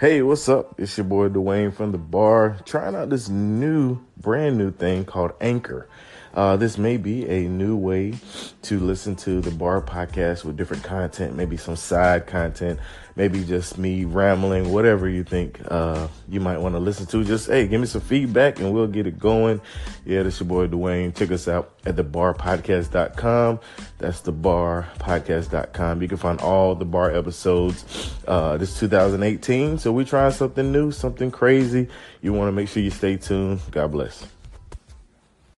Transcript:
Hey, what's up? It's your boy Dwayne from the bar, trying out this new, brand new thing called Anchor. Uh, this may be a new way to listen to the bar podcast with different content, maybe some side content, maybe just me rambling, whatever you think uh, you might want to listen to. Just hey, give me some feedback and we'll get it going. Yeah, this your boy Dwayne. Check us out at thebarpodcast.com. That's thebarpodcast.com. You can find all the bar episodes. Uh, this 2018, so we're trying something new, something crazy. You want to make sure you stay tuned. God bless.